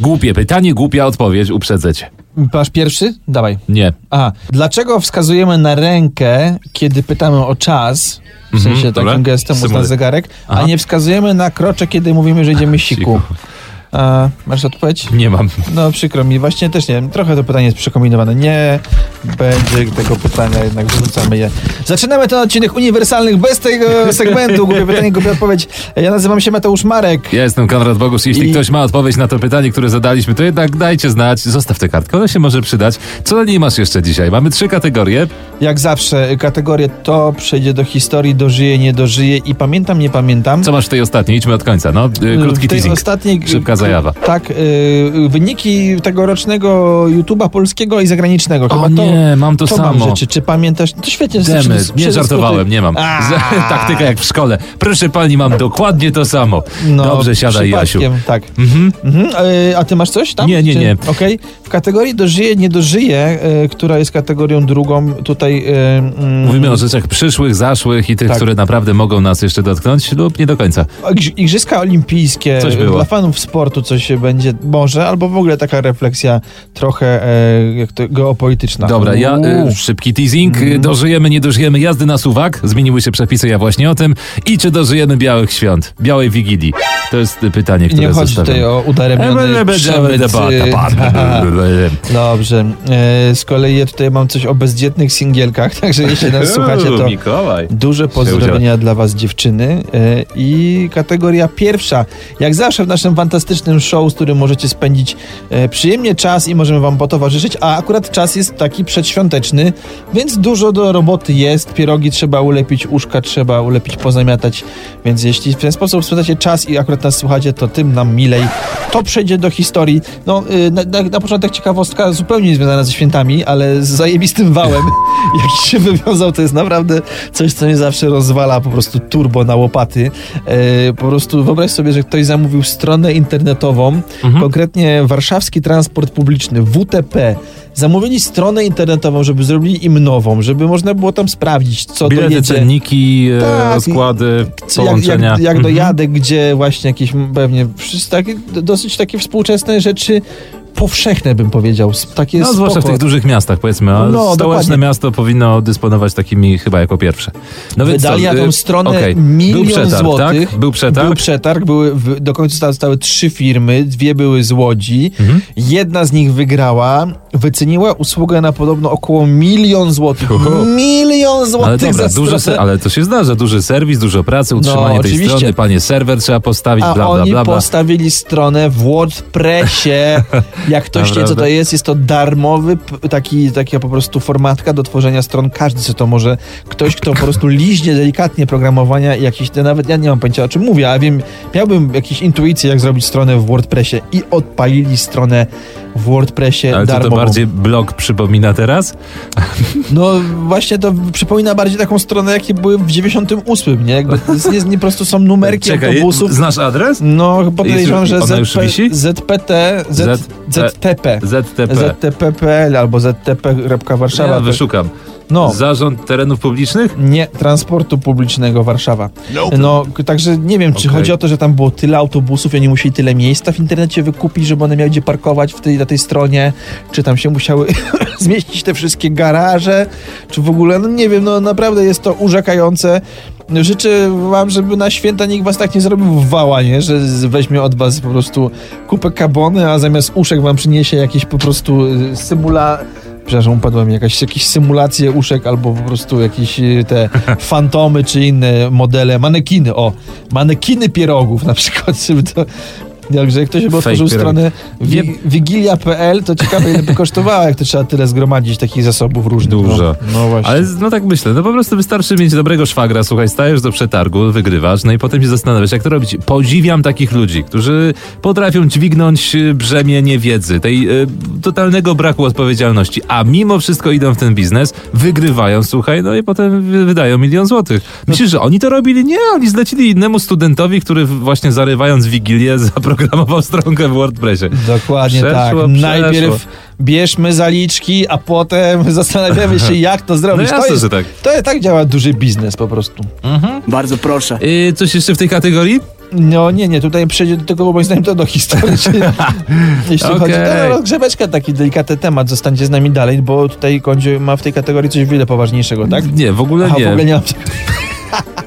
Głupie pytanie, głupia odpowiedź, uprzedzę cię. Masz pierwszy? Dawaj. Nie. Aha. Dlaczego wskazujemy na rękę, kiedy pytamy o czas? W sensie Mhm, dobra. takim gestem, bo na zegarek, Aha. a nie wskazujemy na krocze, kiedy mówimy, że idziemy siku. Siku. A, masz odpowiedź? Nie mam. No przykro mi, właśnie też nie wiem, trochę to pytanie jest przekombinowane. Nie będzie tego pytania, jednak wyrzucamy je. Zaczynamy ten odcinek uniwersalnych bez tego segmentu. Głupie pytanie, głupia odpowiedź. Ja nazywam się Mateusz Marek. Ja jestem Konrad Bogusz. Jeśli I- ktoś ma odpowiedź na to pytanie, które zadaliśmy, to jednak dajcie znać. Zostaw tę kartkę, ona się może przydać. Co na niej masz jeszcze dzisiaj? Mamy trzy kategorie. Jak zawsze kategorię to przejdzie do historii, dożyje, nie dożyje i pamiętam, nie pamiętam. Co masz w tej ostatniej? Idźmy od końca. No, y, krótki w tej teasing. ostatniej Szybka zajawa. Tak, y, wyniki tegorocznego YouTube'a polskiego i zagranicznego. Chyba O to, nie, mam to, to samo. mam rzeczy. Czy pamiętasz? To świetnie. Demy. Nie żartowałem, nie mam. Taktyka jak w szkole. Proszę pani, mam dokładnie to samo. No, Dobrze, siadaj Jasiu. Tak. Mhm. Mhm. y, A ty masz coś tam? Nie, nie, nie. Okej. W kategorii dożyje, nie dożyje, y, która jest kategorią drugą, tutaj... y, mm, Mówimy o rzeczach przyszłych, zaszłych i tych, Tak. które naprawdę mogą nas jeszcze dotknąć lub nie do końca. Igrz- Igrzyska olimpijskie, dla fanów sportu coś będzie może, albo w ogóle taka refleksja trochę e, jak to, geopolityczna. Dobra, ja y, szybki teasing. Y, Dożyjemy, nie dożyjemy jazdy na suwak. Zmieniły się przepisy, ja właśnie o tym. I czy dożyjemy białych świąt, białej wigilii? To jest pytanie, które Nie chodzi tutaj o udaremniony przemyt. Dobrze. E, z kolei ja tutaj mam coś o bezdzietnych singielkach, także jeśli nas słuchacie, to Mikołaj. duże pozdrowienia dla was dziewczyny. E, I kategoria pierwsza. Jak zawsze w naszym fantastycznym show, z którym możecie spędzić e, przyjemnie czas i możemy wam potowarzyszyć, a akurat czas jest taki przedświąteczny, więc dużo do roboty jest. Pierogi trzeba ulepić, uszka trzeba ulepić, pozamiatać, więc jeśli w ten sposób spędzacie czas i akurat nas słuchacie, to tym nam milej. To przejdzie do historii. No, y, na, na, na początek ciekawostka zupełnie nie związana ze świętami, ale z zajebistym wałem, jaki się wywiązał, to jest naprawdę coś, co mnie zawsze rozwala po prostu turbo na łopaty. E, po prostu wyobraź sobie, że ktoś zamówił stronę internetową, Mhm. konkretnie Warszawski Transport Publiczny, WTP. Zamówili stronę internetową, żeby zrobili im nową, żeby można było tam sprawdzić, co Bilety, dojedzie. cenniki, e, Tak, rozkłady, Co, jak, połączenia. jak, jak Mhm. dojadę, gdzie właśnie jakieś pewnie takie, dosyć takie współczesne rzeczy, powszechne bym powiedział. Takie No, zwłaszcza w spoko. tych dużych miastach, powiedzmy. A No, stołeczne dokładnie. miasto powinno dysponować takimi chyba jako pierwsze. No Wydali na y, tą stronę okej. milion Był przetarg, złotych. Tak? Był przetarg. Był przetarg, były, w, do końca zostały trzy firmy, dwie były z Łodzi. Mhm. Jedna z nich wygrała, wyceniła usługę na podobno około milion złotych. Oho. Milion Ale złotych dobra, za duży se, ale to się zdarza, duży serwis, dużo pracy, utrzymanie tej oczywiście. strony, panie serwer trzeba postawić, A bla, bla, oni bla, bla. postawili stronę w WordPressie. Jak ktoś wie, co to jest, jest to darmowy, taki, taka po prostu formatka do tworzenia stron. Każdy co to może. Ktoś, kto po prostu liźnie delikatnie programowania i jakiś, to nawet ja nie mam pojęcia o czym mówię, a wiem, miałbym jakieś intuicje, jak zrobić stronę w WordPressie i odpalili stronę w WordPressie Ale to, to darmową. bardziej blog przypomina teraz? No właśnie to przypomina bardziej taką stronę, jakie były w 98, nie? Jakby to nie, nie po prostu są numerki Czekaj, autobusów. znasz adres? No, podejrzewam, że ZP? ZPT, Z, Z- ZTP. ZTP. ZTP.pl albo ZTP. Warszawa. Ja wyszukam. No, Zarząd Terenów Publicznych? nie transportu publicznego Warszawa. No, k- także nie wiem, czy Okej. chodzi o to, że tam było tyle autobusów i oni musieli tyle miejsca w internecie wykupić, żeby one miały gdzie parkować w tej, na tej stronie, czy tam się musiały zmieścić te wszystkie garaże, czy w ogóle, no nie wiem, no naprawdę jest to urzekające. Życzę wam, żeby na święta nikt was tak nie zrobił w wała, nie? Że weźmie od was po prostu kupę kabony, a zamiast uszek wam przyniesie jakieś po prostu y, symula... Przepraszam, upadła mi jakaś, jakieś symulacje uszek albo po prostu jakieś y, te fantomy czy inne modele, manekiny, o, manekiny pierogów na przykład, żeby to... Także jak ktoś by otworzył pierogi. stronę wi- wigilia.pl, to ciekawe ile by kosztowała, jak to trzeba tyle zgromadzić takich zasobów różnych. Dużo. No, no właśnie. Ale no tak myślę, no po prostu wystarczy mieć dobrego szwagra, słuchaj, stajesz do przetargu, wygrywasz, no i potem się zastanawiasz, jak to robić. Podziwiam takich ludzi, którzy potrafią dźwignąć y, brzemię niewiedzy, tej y, totalnego braku odpowiedzialności, a mimo wszystko idą w ten biznes, wygrywają, słuchaj, no i potem wy- wydają milion złotych. Myślisz, że oni to robili? Nie, oni zlecili innemu studentowi, który właśnie zarywając Wigilię zaprogramował stronkę w WordPressie. Dokładnie Przeszło, tak. przeszło. Najpierw bierzmy zaliczki, a potem zastanawiamy się, jak to No zrobić. jasne, to, jest, że tak. to tak działa duży biznes po prostu. Bardzo proszę. Y, coś jeszcze w tej kategorii? No nie, nie, tutaj przejdzie do tego moim zdaniem to do historii. Jeśli Okej. chodzi o rozgrzeweczkę, taki delikatny temat, zostańcie z nami dalej, bo tutaj Kondziu ma w tej kategorii coś wiele poważniejszego, tak? Nie, w ogóle Aha, nie. w ogóle nie mam...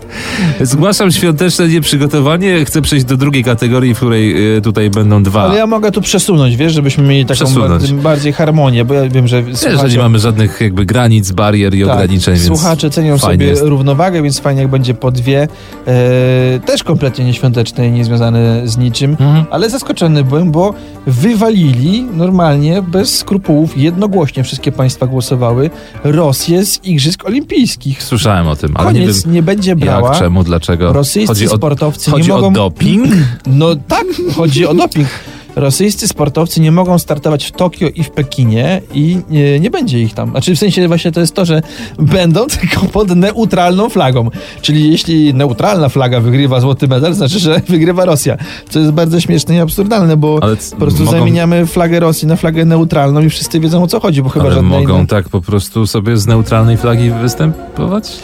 Zgłaszam świąteczne nieprzygotowanie. Chcę przejść do drugiej kategorii, w której y, tutaj będą dwa. Ale ja mogę tu przesunąć, wiesz, żebyśmy mieli taką Przesunąć. bardziej, bardziej harmonię, bo ja wiem, że Wiesz, że słuchacze- nie mamy żadnych jakby granic, barier i Tak, ograniczeń, więc Słuchacze cenią fajnie sobie jest. równowagę, więc fajnie jak będzie po dwie. E, też kompletnie nieświąteczne i niezwiązane z niczym. Mhm. Ale zaskoczony byłem, bo wywalili normalnie, bez skrupułów, jednogłośnie wszystkie państwa głosowały Rosję z Igrzysk Olimpijskich. Słyszałem o tym, ale Koniec, nie wiem nie będzie brała. jak, czemu, dlaczego. Rosyjscy chodzi o, sportowcy chodzi nie o mogą... doping? No tak, chodzi o doping. Rosyjscy sportowcy nie mogą startować w Tokio i w Pekinie i nie, nie będzie ich tam. Znaczy w sensie właśnie to jest to, że będą tylko pod neutralną flagą. Czyli jeśli neutralna flaga wygrywa złoty medal, znaczy, że wygrywa Rosja. Co jest bardzo śmieszne i absurdalne, bo po prostu mogą- zamieniamy flagę Rosji na flagę neutralną i wszyscy wiedzą o co chodzi, bo chyba Ale żadnej mogą innej- tak po prostu sobie z neutralnej flagi występować?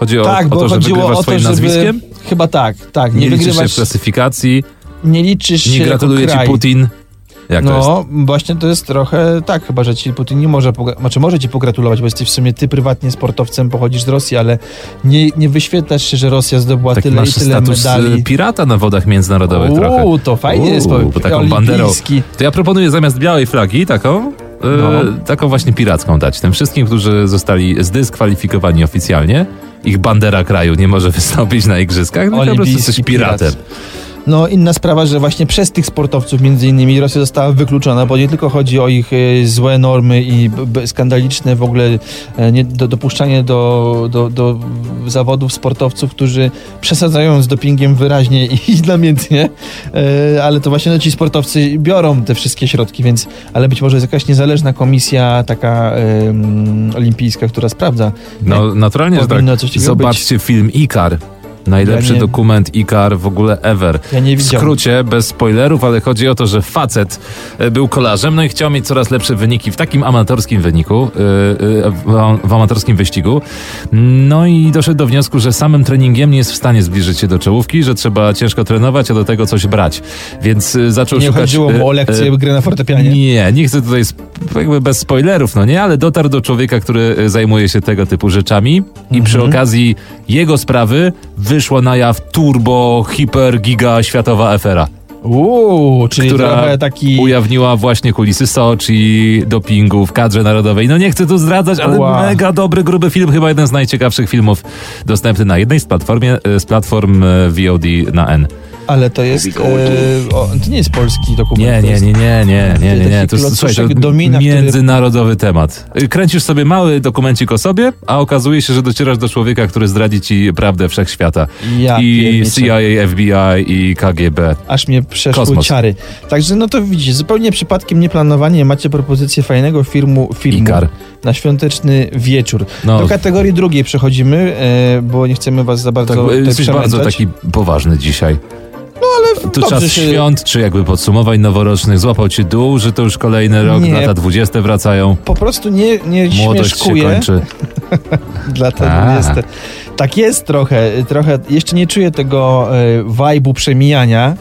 Chodzi o, Tak, o to, że wygrywasz o to, swoim żeby... nazwiskiem? Chyba tak, tak. Nie, Nie, liczysz się wygrywasz, w klasyfikacji, nie liczysz się nie gratuluje ci. Putin. Jak to jest? No, właśnie to jest trochę tak chyba, że ci Putin nie może, znaczy może ci pogratulować, bo jesteś w sumie ty prywatnie sportowcem, pochodzisz z Rosji, ale nie, nie wyświetlasz się, że Rosja zdobyła Tak tyle i tyle status medali. y, pirata na wodach międzynarodowych trochę. Uuu, to fajnie jest, Uuu, powiem. bo taką banderą. To ja proponuję zamiast białej flagi taką, No. taką właśnie piracką dać. Tym wszystkim, którzy zostali zdyskwalifikowani oficjalnie, ich bandera kraju nie może wystąpić na igrzyskach, no to po prostu Olimpijski jesteś piratem. pirat. No inna sprawa, że właśnie przez tych sportowców między innymi Rosja została wykluczona, bo nie tylko chodzi o ich e, złe normy i skandaliczne w ogóle e, nie, do, dopuszczanie do, do, do zawodów sportowców, którzy przesadzają z dopingiem wyraźnie i, i namiętnie, e, ale to właśnie no, ci sportowcy biorą te wszystkie środki, więc ale być może jest jakaś niezależna komisja taka olimpijska, która sprawdza. No naturalnie, że tak. Zobaczcie film Ikar. Najlepszy Ja nie- dokument Ikar w ogóle ever. Ja nie W skrócie, bez spoilerów, ale chodzi o to, że facet e, był kolarzem, no i chciał mieć coraz lepsze wyniki w takim amatorskim wyniku, e, e, w, amatorskim wyścigu. No i doszedł do wniosku, że samym treningiem nie jest w stanie zbliżyć się do czołówki, że trzeba ciężko trenować, a do tego coś brać. Więc zaczął Nie szukać... chodziło mu o lekcję gry na fortepianie. nie, nie chcę tutaj jakby bez spoilerów, no nie, ale dotarł do człowieka, który zajmuje się tego typu rzeczami i przy Mhm. okazji jego sprawy wyszła na jaw turbo, hiper, giga światowa afera, Uuu, czyli która taki... ujawniła właśnie kulisy Soczi, dopingu w kadrze narodowej. No nie chcę tu zdradzać, ale Wow. mega dobry, gruby film, chyba jeden z najciekawszych filmów dostępny na jednej z, platformie, e, z platform e, VOD na N. Ale to jest... E, o, to nie jest polski dokument. Nie, to nie, jest- nie, nie, nie, nie, nie, nie. To, jest- słuchaj, to domina, który- międzynarodowy temat. Y, Kręcisz sobie mały dokumencik o sobie, a okazuje się, że docierasz do człowieka, który zdradzi ci prawdę wszechświata. Ja I pierniczę. CIA, FBI i KGB. Aż mnie przeszły Kosmos. ciary. Także no to widzicie, zupełnie przypadkiem nieplanowanie macie propozycję fajnego filmu, filmu Ikar. na świąteczny wieczór. No, Do kategorii drugiej przechodzimy, e, bo nie chcemy was za bardzo tak, jesteś bardzo taki poważny dzisiaj. No ale Tu czas się... świąt, czy jakby podsumowań noworocznych, złapał ci dół, że to już kolejny rok, Nie. lata 20 wracają, Po prostu nie, nie młodość się kończy. Dla tego A. jest. Tak jest trochę, trochę. Jeszcze nie czuję tego e, vibe'u przemijania,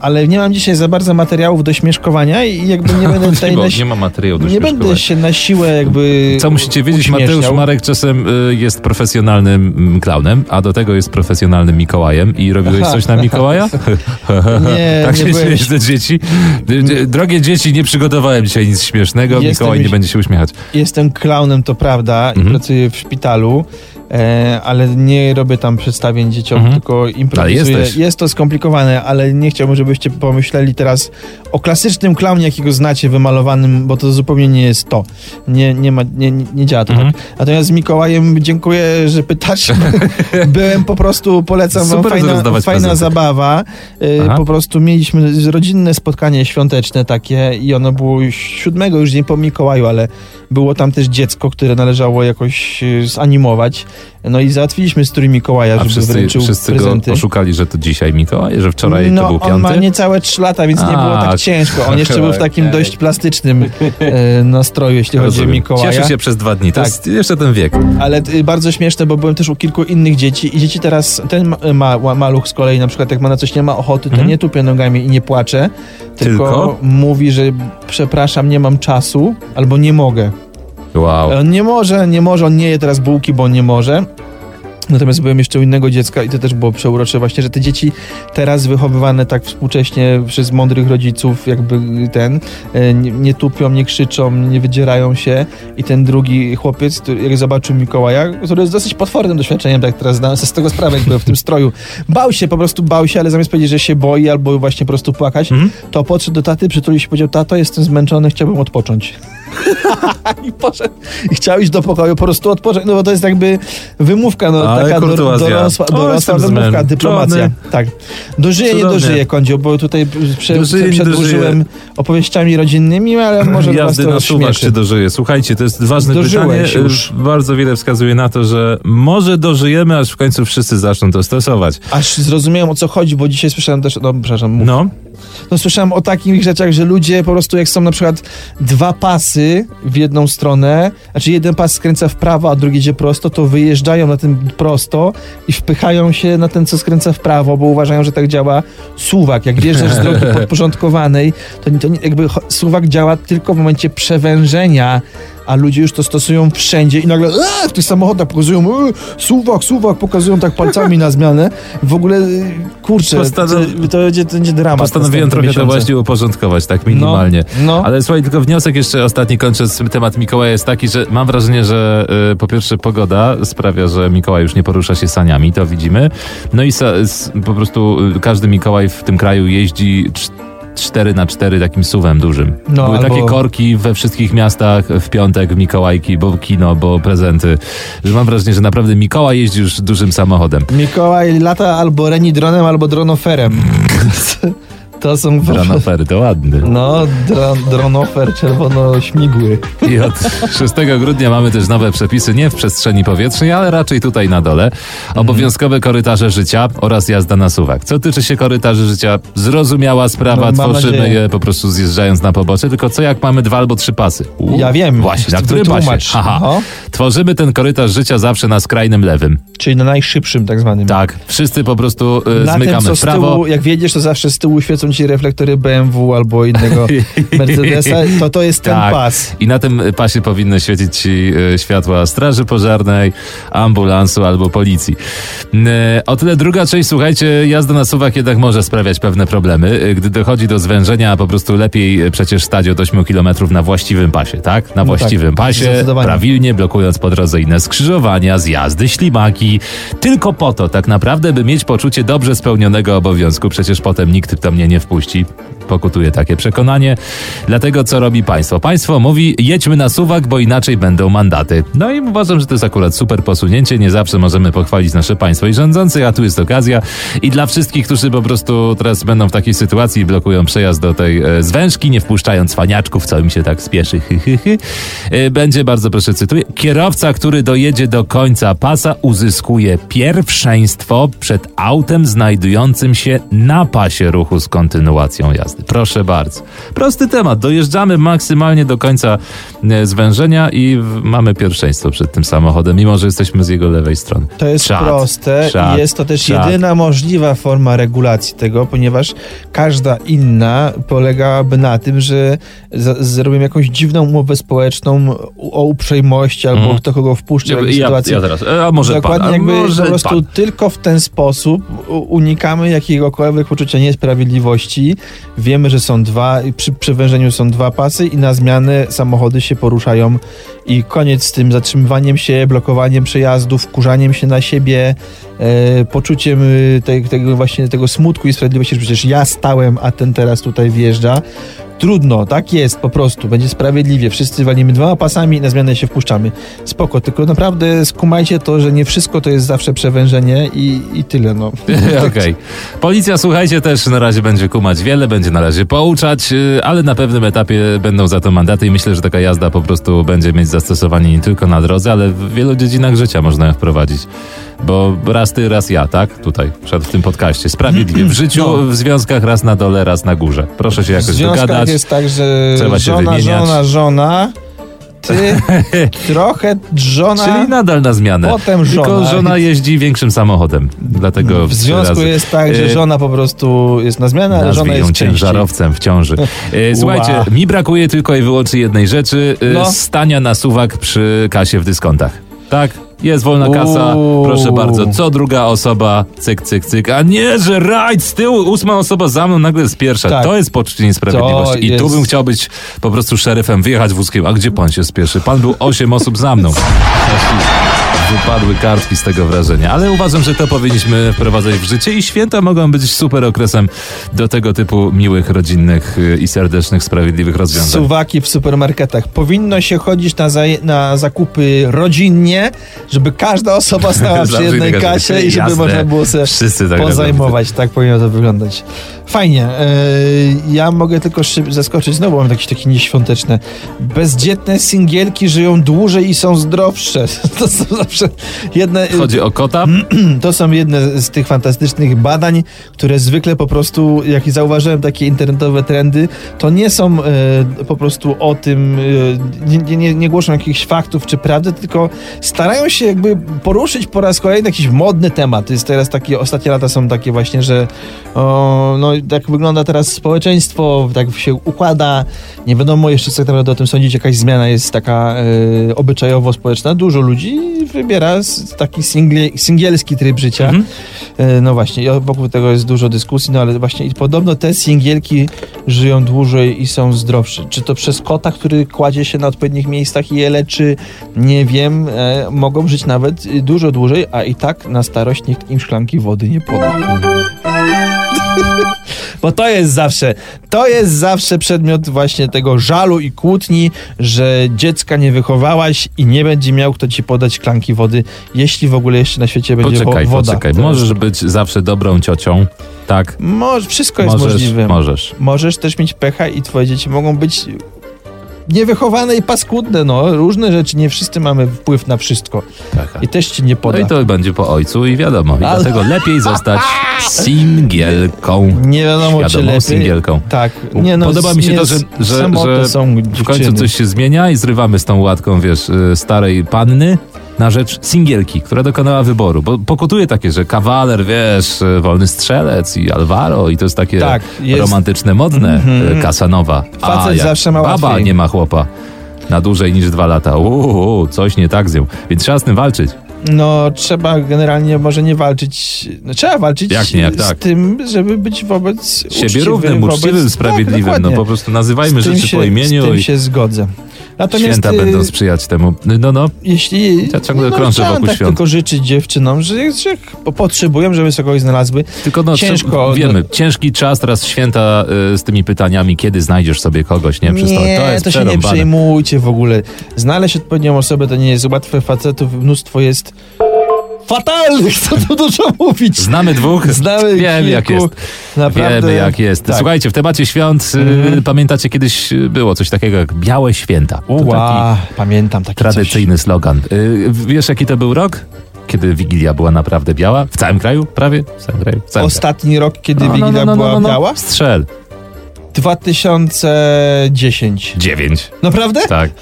ale nie mam dzisiaj za bardzo materiałów do śmieszkowania i jakby nie będę tutaj nie, nie ma materiału do nie będę się na siłę jakby Co musicie wiedzieć, uśmieszniał. Mateusz Marek czasem y, jest profesjonalnym mm, klaunem, a do tego jest profesjonalnym Mikołajem. I robiłeś Aha. coś na Mikołaja? Nie, tak nie się śmiejesz do dzieci? D- d- Drogie dzieci, nie przygotowałem dzisiaj nic śmiesznego. Jestem Mikołaj nie będzie się uśmiechać. Jestem klaunem, to prawda, i Mhm. pracuję w szpitalu, e, ale nie robię tam przedstawień dzieciom, Mhm. tylko improwizuję. Jest to skomplikowane, ale nie chciałbym, żebyście pomyśleli teraz o klasycznym klaunie, jakiego znacie, wymalowanym, bo to zupełnie nie jest to. Nie, nie, ma, nie, nie działa to Mhm. tak. Natomiast z Mikołajem dziękuję, że pytasz. Byłem po prostu, polecam wam, Super fajna, rozdawać fajna prezenty. zabawa. E, po prostu mieliśmy rodzinne spotkanie świąteczne takie i ono było siódmego już dzień po Mikołaju, ale było tam też dziecko, które należało jakoś e, zanimować. No i załatwiliśmy strój Mikołaja, A żeby wszyscy, wręczył wszyscy go prezenty. oszukali, że to dzisiaj Mikołaj, że wczoraj no, to był on ma piąty. niecałe 3 lata, więc nie A, było tak ciężko. On jeszcze był w takim okej. dość plastycznym e, nastroju, jeśli chodzi o Rozumiem. Mikołaja. Cieszy się przez dwa dni. To Tak. jest jeszcze ten wiek. Ale y, bardzo śmieszne, bo byłem też u kilku innych dzieci i dzieci teraz, ten ma, ma, maluch z kolei na przykład jak ma na coś nie ma ochoty, to Mhm. nie tupie nogami i nie płacze, tylko, Tylko? mówi, że przepraszam, nie mam czasu albo nie mogę. Wow. On nie może, nie może, on nie je teraz bułki, bo on nie może. Natomiast byłem jeszcze u innego dziecka i to też było przeurocze właśnie, że te dzieci teraz wychowywane tak współcześnie przez mądrych rodziców jakby ten, e, nie, nie tupią, nie krzyczą, nie wydzierają się i ten drugi chłopiec, który, jak zobaczył Mikołaja, który jest dosyć potwornym doświadczeniem, tak teraz zdałem sobie z tego sprawę, jak byłem w tym stroju, bał się, po prostu bał się, ale zamiast powiedzieć, że się boi albo właśnie po prostu płakać, Mhm. to podszedł do taty, przytulił się i powiedział, tato, jestem zmęczony, chciałbym odpocząć. I poszedł i chciał iść do pokoju, po prostu odpocząć, no bo to jest jakby wymówka, no Ale taka do, kurtuazja. dorosła, O, dorosła jestem wymówka, dyplomacja. Tak. Dożyje, nie Cudownie. dożyje, Kondzio, bo tutaj prze, Dożyje, nie przedłużyłem opowieściami rodzinnymi, ale może was Jazdy to na suwak rozśmieszy. się dożyje. Słuchajcie, to jest ważne Dożyłeś pytanie. już. Bardzo wiele wskazuje na to, że może dożyjemy, aż w końcu wszyscy zaczną to stosować. Aż zrozumiałem o co chodzi, bo dzisiaj słyszałem też, no przepraszam, mów. No, No słyszałem o takich rzeczach, że ludzie po prostu jak są na przykład dwa pasy w jedną stronę, znaczy jeden pas skręca w prawo, a drugi idzie prosto, to wyjeżdżają na ten prosto i wpychają się na ten, co skręca w prawo, bo uważają, że tak działa suwak. Jak wjeżdżasz z drogi podporządkowanej, to, to jakby suwak działa tylko w momencie przewężenia, a ludzie już to stosują wszędzie i nagle e, w tych samochodach pokazują e, suwak, suwak, pokazują tak palcami na zmianę. W ogóle, e, kurczę, Postanow- to, to, będzie, to będzie dramat. postanowiłem trochę to miesiące. właśnie uporządkować, tak minimalnie. No, no. Ale słuchaj, tylko wniosek jeszcze ostatni kończąc temat Mikołaja jest taki, że mam wrażenie, że y, po pierwsze pogoda sprawia, że Mikołaj już nie porusza się saniami, to widzimy. No i sa, s, po prostu y, każdy Mikołaj w tym kraju jeździ 4 na 4 takim suwem dużym. No, Były albo- takie korki we wszystkich miastach w piątek, Mikołajki, bo kino, bo prezenty. Że mam wrażenie, że naprawdę Mikołaj jeździ już dużym samochodem. Mikołaj lata albo Reni dronem, albo dronoferem. To są... Dranofery, to ładny. No, dro, dronofer czerwono-śmigły. I od 6 grudnia mamy też nowe przepisy nie w przestrzeni powietrznej, ale raczej tutaj na dole. Obowiązkowe korytarze życia oraz jazda na suwak. Co tyczy się korytarzy życia, zrozumiała sprawa, No, tworzymy nadzieję. je po prostu zjeżdżając na pobocze, tylko co jak mamy dwa albo trzy pasy? U, Ja wiem. Właśnie, na którym Wytłumacz. pasie? Aha. No. Tworzymy ten korytarz życia zawsze na skrajnym lewym. Czyli na najszybszym tak zwanym. Tak, wszyscy po prostu y, Na tym, zmykamy co w z prawo. tyłu, jak wiedziesz, to zawsze z tyłu świecą ci reflektory BMW albo innego Mercedesa, to to jest ten Tak. pas. I na tym pasie powinny świecić ci e, światła straży pożarnej, ambulansu albo policji. E, O tyle druga część, słuchajcie, jazda na suwak jednak może sprawiać pewne problemy. E, Gdy dochodzi do zwężenia, po prostu lepiej e, przecież stać od 8 km na właściwym pasie, tak? Na No właściwym tak, pasie, prawilnie blokując po drodze inne skrzyżowania, zjazdy, ślimaki. Tylko po to tak naprawdę, by mieć poczucie dobrze spełnionego obowiązku. Przecież potem nikt tam mnie nie wpuści. Pokutuje takie przekonanie. Dlatego co robi państwo? Państwo mówi, jedźmy na suwak, bo inaczej będą mandaty. No i uważam, że to jest akurat super posunięcie. Nie zawsze możemy pochwalić nasze państwo i rządzących, a tu jest okazja. I dla wszystkich, którzy po prostu teraz będą w takiej sytuacji i blokują przejazd do tej e, zwężki, nie wpuszczając cwaniaczków, co im się tak spieszy, hy, hy, hy. E, będzie, bardzo proszę cytuję, kierowca, który dojedzie do końca pasa, uzyskuje pierwszeństwo przed autem znajdującym się na pasie ruchu z kontynuacją jazdy. Proszę bardzo. Prosty temat. Dojeżdżamy maksymalnie do końca e, zwężenia i mamy pierwszeństwo przed tym samochodem, mimo że jesteśmy z jego lewej strony. To jest Czad, proste czad, i jest to też czad. jedyna możliwa forma regulacji tego, ponieważ każda inna polegałaby na tym, że zrobią jakąś dziwną umowę społeczną o uprzejmości albo Mhm. kto kogo wpuszcza w jakiejś Ja, sytuacji. ja teraz. E, A może Dokładnie pan, a jakby może po prostu pan. tylko w ten sposób unikamy jakiegokolwiek poczucia niesprawiedliwości. Wiemy, że są dwa, przy przewężeniu są dwa pasy i na zmianę samochody się poruszają i koniec z tym zatrzymywaniem się, blokowaniem przejazdów, wkurzaniem się na siebie, e, poczuciem e, te, tego właśnie tego smutku i sprawiedliwości, że przecież ja stałem, a ten teraz tutaj wjeżdża. Trudno, tak jest po prostu, będzie sprawiedliwie. Wszyscy walimy dwoma pasami i na zmianę się wpuszczamy. Spoko, tylko naprawdę skumajcie to, że nie wszystko to jest zawsze przewężenie i, i tyle, no. Okej. Policja, słuchajcie, też na razie będzie kumać wiele, będzie na razie pouczać, y, ale na pewnym etapie będą za to mandaty i myślę, że taka jazda po prostu będzie mieć zastosowanie nie tylko na drodze, ale w wielu dziedzinach życia można ją wprowadzić. Bo raz ty, raz ja, tak? Tutaj, przed w tym podcaście. Sprawiedliwie. W życiu, No. w związkach raz na dole, raz na górze. Proszę się jakoś dogadać. Jest tak, że Trzeba się żona, wymieniać. żona, żona, ty trochę żona, Czyli nadal na zmianę. potem żona. Tylko żona jeździ większym samochodem. Dlatego w związku razy. jest tak, że Y, żona po prostu jest na zmianę, ale żona jest ciężarowcem w ciąży. E, Słuchajcie, Ła. mi brakuje tylko i wyłącznie jednej rzeczy. e, No. Stania na suwak przy kasie w dyskontach. Tak? Jest wolna kasa, Uuu. proszę bardzo. Co druga osoba, cyk, cyk, cyk. A nie, że rajd z tyłu, ósma osoba za mną nagle jest pierwsza. Tak. To jest poczucie niesprawiedliwości. To I tu jest- bym chciał być po prostu szeryfem, wyjechać wózkiem. A gdzie pan się spieszy? Pan był osiem osób za mną. Wypadły kartki z tego wrażenia, ale uważam, że to powinniśmy wprowadzać w życie i święta mogą być super okresem do tego typu miłych, rodzinnych y, i serdecznych, sprawiedliwych rozwiązań. Suwaki w supermarketach. Powinno się chodzić na, na zakupy rodzinnie, żeby każda osoba stała przy jednej kasie i żeby Jasne. można było sobie Wszyscy tak pozajmować. Tak powinno to wyglądać. Fajnie. E, ja mogę tylko zaskoczyć, znowu mam jakieś takie nieświąteczne. Bezdzietne singielki żyją dłużej i są zdrowsze. To są zawsze jedne... Chodzi o kota? To są jedne z tych fantastycznych badań, które zwykle po prostu, jak zauważyłem takie internetowe trendy, to nie są e, po prostu o tym, e, nie, nie, nie głoszą jakichś faktów czy prawdy, tylko starają się jakby poruszyć po raz kolejny jakiś modny temat. Jest teraz takie, ostatnie lata są takie właśnie, że o, no tak wygląda teraz społeczeństwo, tak się układa, nie wiadomo jeszcze co tak naprawdę o tym sądzić, jakaś zmiana jest taka e, obyczajowo-społeczna. Dużo ludzi wybiera taki single, singielski tryb życia. Mhm. E, No właśnie, wokół tego jest dużo dyskusji, no ale właśnie i podobno te singielki żyją dłużej i są zdrowsze. Czy to przez kota, który kładzie się na odpowiednich miejscach i je leczy, nie wiem, e, mogą żyć nawet dużo dłużej, a i tak na starość nikt im szklanki wody nie poda. Bo to jest zawsze, to jest zawsze przedmiot właśnie tego żalu i kłótni, że dziecka nie wychowałaś i nie będzie miał kto ci podać szklanki wody, jeśli w ogóle jeszcze na świecie będzie Poczekaj, wo- woda. poczekaj. Jest- Możesz być zawsze dobrą ciocią. Tak. Może, wszystko jest możesz, możliwe. możesz. Możesz też mieć pecha i twoje dzieci mogą być niewychowane i paskudne, no. Różne rzeczy, nie wszyscy mamy wpływ na wszystko. Tak. I też ci nie No poda. i to będzie po ojcu i wiadomo. I Ale- dlatego lepiej zostać singielką. Nie wiadomo, czy Świadomą lepiej. singielką. Tak. Nie, no, Podoba mi się to, że, że, że w końcu coś się zmienia i zrywamy z tą łatką, wiesz, y, starej panny na rzecz singielki, która dokonała wyboru. Bo pokutuje takie, że kawaler, wiesz, wolny strzelec i Alvaro i to jest takie Tak, jest- romantyczne, modne, Mhm. y, Kasanowa. Facet jak zawsze ma Baba łatwiej. nie ma chłopa. Na dłużej niż dwa lata. Uuu, coś nie tak z nią. Więc trzeba z tym walczyć. No, trzeba generalnie może nie walczyć. No, trzeba walczyć Jak nie, jak z tak. tym, żeby być wobec Siebie uczciwym, równym, wobec... uczciwym, sprawiedliwym. Tak, no po prostu nazywajmy rzeczy się, po imieniu Z tym i się zgodzę. Natomiast święta y, będą sprzyjać temu. No, no. jeśli... Ja ciągle no, krążę wokół tak świąt. tylko życzyć dziewczynom, że, że potrzebują, żeby sobie kogoś znalazły. Tylko no, Ciężko, trzeba- wiemy, no. ciężki czas, teraz święta y, z tymi pytaniami, kiedy znajdziesz sobie kogoś, nie? Przystoi- Nie, to jest to się nie przejmujcie w ogóle. Znaleźć odpowiednią osobę to nie jest łatwe. Facetów mnóstwo jest fatalnych, co tu dużo mówić. Znamy dwóch, Znamy wiemy jak jest. Naprawdę. Wiemy jak jest. Tak. Słuchajcie, w temacie świąt, Mhm. pamiętacie kiedyś y, było coś takiego jak Białe Święta. To taki Ła, pamiętam taki tradycyjny slogan. Y, wiesz jaki to był rok? Kiedy Wigilia była naprawdę biała? W całym kraju? Prawie? W całym kraju? W Coś. całym Ostatni rok, kiedy kraju. Wigilia była biała? Strzel. 2010. Dziewięć. Naprawdę? Tak.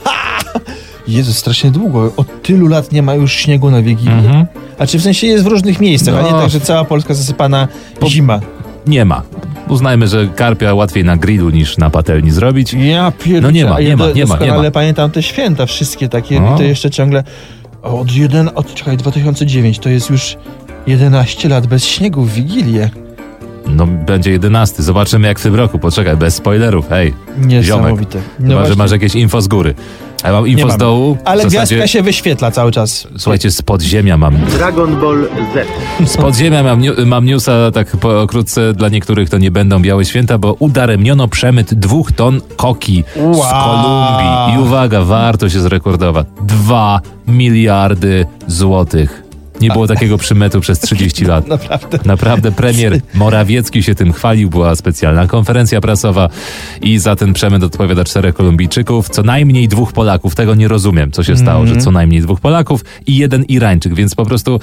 Jezu, strasznie długo. Od tylu lat nie ma już śniegu na Wigilię. Mhm. A czy w sensie jest w różnych miejscach, a nie No. tak, że cała Polska zasypana Po- zima. Nie ma. Uznajmy, że karpia łatwiej na grillu niż na patelni zrobić. Ja pierdolę. No nie ma, nie ma, nie ma, nie ma. pamiętam te święta wszystkie takie, No. to jeszcze ciągle od jeden, od czekaj, 2009, to jest już 11 lat bez śniegu w Wigilię. No będzie jedenasty. Zobaczymy jak w tym roku. Poczekaj, bez spoilerów. Hej, Niesamowite. chyba, że właśnie. masz jakieś info z góry. A ja mam info z dołu. Ale w zasadzie, gwiazdka się wyświetla cały czas. Słuchajcie, z podziemia mam. Dragon Ball Z. Z podziemia mam, mam newsa, tak pokrótce, dla niektórych to nie będą białe święta, bo udaremniono przemyt dwóch ton koki z Wow. Kolumbii. I uwaga, wartość jest rekordowa. Dwa miliardy złotych. Nie było takiego przymytu przez 30 lat. Naprawdę. Naprawdę premier Morawiecki się tym chwalił, była specjalna konferencja prasowa i za ten przemyt odpowiada czterech Kolumbijczyków, co najmniej dwóch Polaków. Tego nie rozumiem, co się stało, że co najmniej dwóch Polaków i jeden Irańczyk, więc po prostu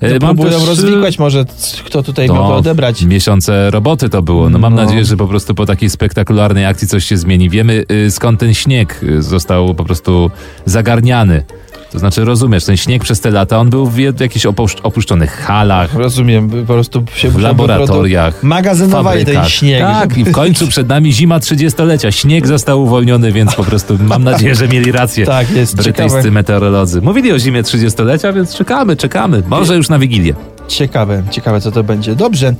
e, mam Próbują też, rozwikłać może, kto tutaj miałby odebrać. Miesiące roboty to było. No mam No. nadzieję, że po prostu po takiej spektakularnej akcji coś się zmieni. Wiemy y, skąd ten śnieg y, został po prostu zagarniany. To znaczy, rozumiesz, ten śnieg przez te lata, on był w jakichś opuszcz- opuszczonych halach, Rozumiem, po prostu się w laboratoriach. Magazynowali ten śnieg. Tak, i w końcu przed nami zima 30-lecia. Śnieg został uwolniony, więc po prostu mam nadzieję, że mieli rację. Tak, jest Brytyjscy ciekawe. meteorolodzy. Mówili o zimie 30-lecia, więc czekamy, czekamy. Może już na Wigilię. Ciekawe, ciekawe co to będzie. Dobrze, e,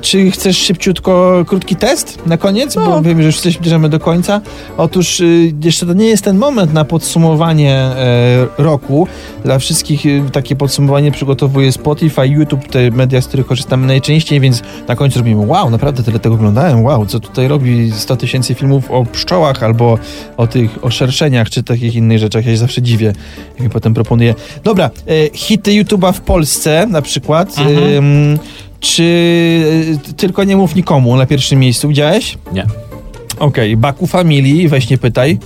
czy chcesz szybciutko krótki test na koniec? No. Bo wiem, że już coś bierzemy do końca. Otóż y, jeszcze to nie jest ten moment na podsumowanie e, roku. Dla wszystkich y, takie podsumowanie przygotowuje Spotify, YouTube, te media, z których korzystamy najczęściej, więc na końcu robimy wow, naprawdę tyle tego oglądałem, wow, co tutaj robi 100 tysięcy filmów o pszczołach albo o tych, o szerszeniach, czy takich innych rzeczach. Ja się zawsze dziwię, jak mi potem proponuję. Dobra, e, hity YouTube'a w Polsce na przykład. Ym, czy y, tylko nie mów nikomu na pierwszym miejscu, widziałeś? Nie. Okej, Baku Family, weź nie pytaj.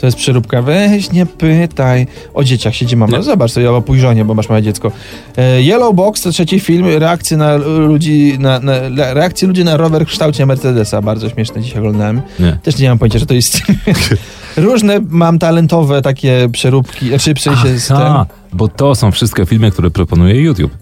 To jest przeróbka. Weź nie pytaj. O dzieciach siedzi mama. Nie. No zobacz sobie, o pójrzonie, bo masz małe dziecko. E, Yellow Box to trzeci film, reakcje na ludzi, na, na, reakcje ludzi na rower w kształcie Mercedesa. Bardzo śmieszne dzisiaj oglądałem. Nie. Też nie mam pojęcia, że to jest... Różne mam talentowe takie przeróbki, znaczy w sensie z A, tym. bo to są wszystkie filmy, które proponuje YouTube.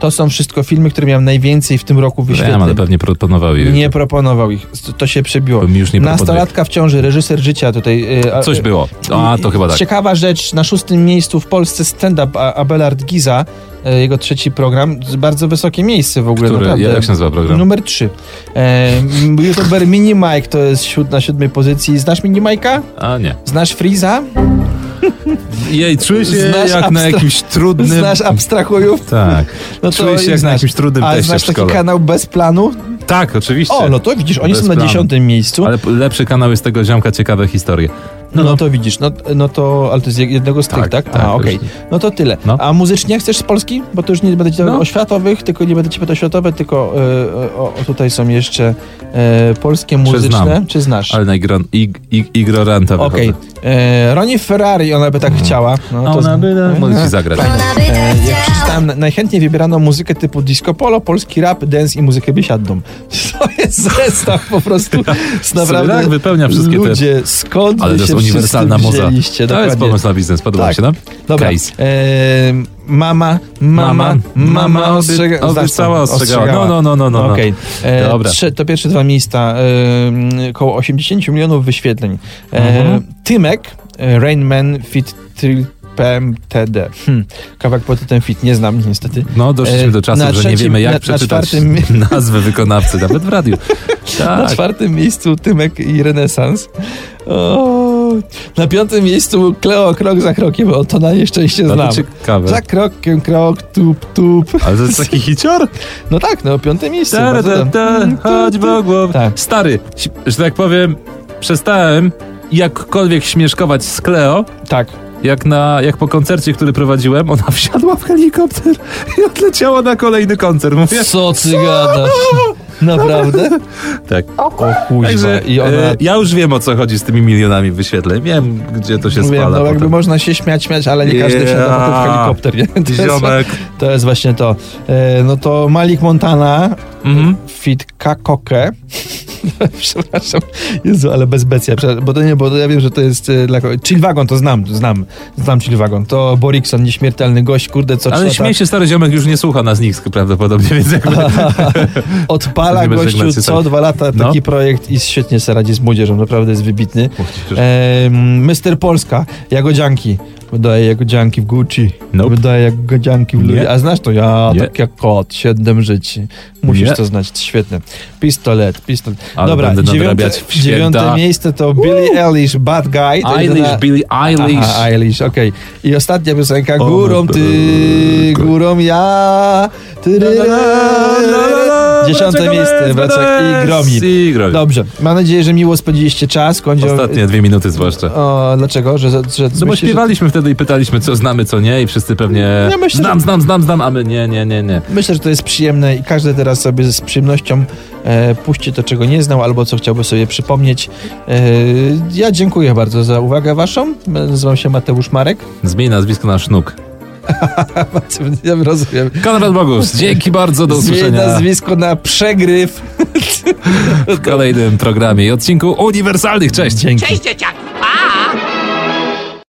To są wszystko filmy, które miałem najwięcej w tym roku wyświetleń. ale pewnie proponował je. Nie proponował ich. To- się przebiło. Już nie. Nastolatka w ciąży, reżyser życia tutaj. y, a- Coś było. A, to chyba tak. Ciekawa rzecz, na szóstym miejscu w Polsce stand-up Abelard Giza, y, jego trzeci program, bardzo wysokie miejsce w ogóle. Który, naprawdę. jak się nazywa program? Numer trzy. E, m, YouTuber Mini Mike to jest na siódmej pozycji. Znasz Mini Mike'a? A, nie. Znasz Freeza? Jej, czuję się Znasz jak na jakimś trudnym... Znasz abstrahujów? Tak. No Czuję się jak na znasz. jakimś trudnym A teście znasz taki kanał bez planu? Tak, oczywiście. O, no to widzisz, oni Bez są na planu. dziesiątym miejscu. Ale lepszy kanał jest tego ziomka Ciekawe Historie. No, to widzisz, no, no to, ale to jest jednego z tych, Tak, tak? tak, A, okej. już- No to tyle. No. A muzycznie chcesz z Polski? Bo to już nie będę cię No. o światowych, tylko nie będę cię pytał światowe, tylko e, o, tutaj są jeszcze e, polskie muzyczne. znam. Czy znasz? Ale na igron, ig, ig, ignoranta Okej. wychodzę. E, Ronnie Ferrari, ona by tak chciała. No, A ona by... Mogę ci zagrać. Fajne. E, jak przeczytałem, na- najchętniej wybierano muzykę typu disco polo, polski rap, dance i muzykę biesiadną. To jest zestaw po prostu. Z naprawdę Tak, wypełnia wszystkie te- ludzie, skąd Ale wy to jest się uniwersalna wszyscy moza. wzięliście? To jest Dokładnie. pomysł na biznes, podoba Tak. mi się, no? Dobra. Case. E, mama, mama, mama ostrzega... obie- obiecała, to, ostrzegała. No, no, no, no, no. Okej. E, Dobra. Trzy, to pierwsze dwa miejsca. E, około 80 milionów wyświetleń. E, Mhm. Tymek, e, Rain Man, Fit Trill PMTD. Hm. Kawałek pod tytułem Fit, nie znam niestety. No, doszliśmy E, do czasów, na że nie trzecim- wiemy, jak na- na przeczytać czwartym- nazwę wykonawcy, nawet w radiu. Na Tak. czwartym miejscu Tymek i Renesans. O, na piątym miejscu Kleo krok za krokiem, bo to na nieszczęście No znam. to ciekawe. Za krokiem krok, tup, tup. Ale to jest taki hicior? No tak, no piąte miejsce. Ta, ta, ta, chodź po głowę. Tak. Stary, że tak powiem, przestałem jakkolwiek śmieszkować z Kleo, Tak. Jak, na, jak po koncercie, który prowadziłem, ona wsiadła w helikopter i odleciała na kolejny koncert. Mówię, Co ty gadasz? Naprawdę? tak. O kuźwa. Także I ona... e, ja już wiem, o co chodzi z tymi milionami wyświetleń. Wiem, gdzie to się spala. no jakby potem. można się śmiać, śmiać, ale nie każdy Yeah. wsiada w helikopter, nie? To jest, to jest właśnie to. E, no to Malik Montana, Mhm. fit Kakoke. Przepraszam. Jezu, ale bez becja. Bo to nie, bo ja wiem, że to jest e, dla kogoś. Chill Wagon, to znam, znam. Znam Chill Wagon. To Borikson, nieśmiertelny gość, kurde, co Ale trzy śmiej lata się, stary ziomek już nie słucha nas nikt prawdopodobnie, więc jakby... odpala gościu co tak. dwa lata No. taki projekt i świetnie sobie radzi z młodzieżą, naprawdę jest wybitny. E, Mr. Polska, Jagodzianki. Wydaje jak godzianki w Gucci. Nope. Wydaje jak godzianki w. Louis. A znasz to? Ja, Nie. tak jak kot, siedem życi. Musisz Nie. to znać, świetne. Pistolet, pistolet. Ale Dobra, będę dziewiąte, nadrabiać w święta. dziewiąte miejsce to Billie Eilish, Bad Guy. To Eilish, Billie Eilish. Aha, Eilish, okej. I ostatnia piosenka, O, górą ty, górą ja. Ty, ry, ry, ry, ry. Dziesiąte miejsce, Braczek i Gromi. I gromi. Dobrze, mam nadzieję, że miło spędziliście czas. Kondzio, Ostatnie dwie minuty zwłaszcza. o, dlaczego? Że, że, że No bo myślisz, że- śpiewaliśmy wtedy i pytaliśmy, co znamy, co nie i wszyscy pewnie Ja myślę, znam, że- znam, znam, znam, a my nie, nie, nie, nie. Myślę, że to jest przyjemne i każdy teraz sobie z przyjemnością e, puści to, czego nie znał, albo co chciałby sobie przypomnieć. E, ja dziękuję bardzo za uwagę waszą. Nazywam się Mateusz Marek. Zmień nazwisko na Sznuk. Ja rozumiem. Konrad Bogus, dzięki bardzo, do usłyszenia nazwisko na przegryw. w kolejnym programie i odcinku uniwersalnych. Cześć! Dzięki. Cześć dzieciaki!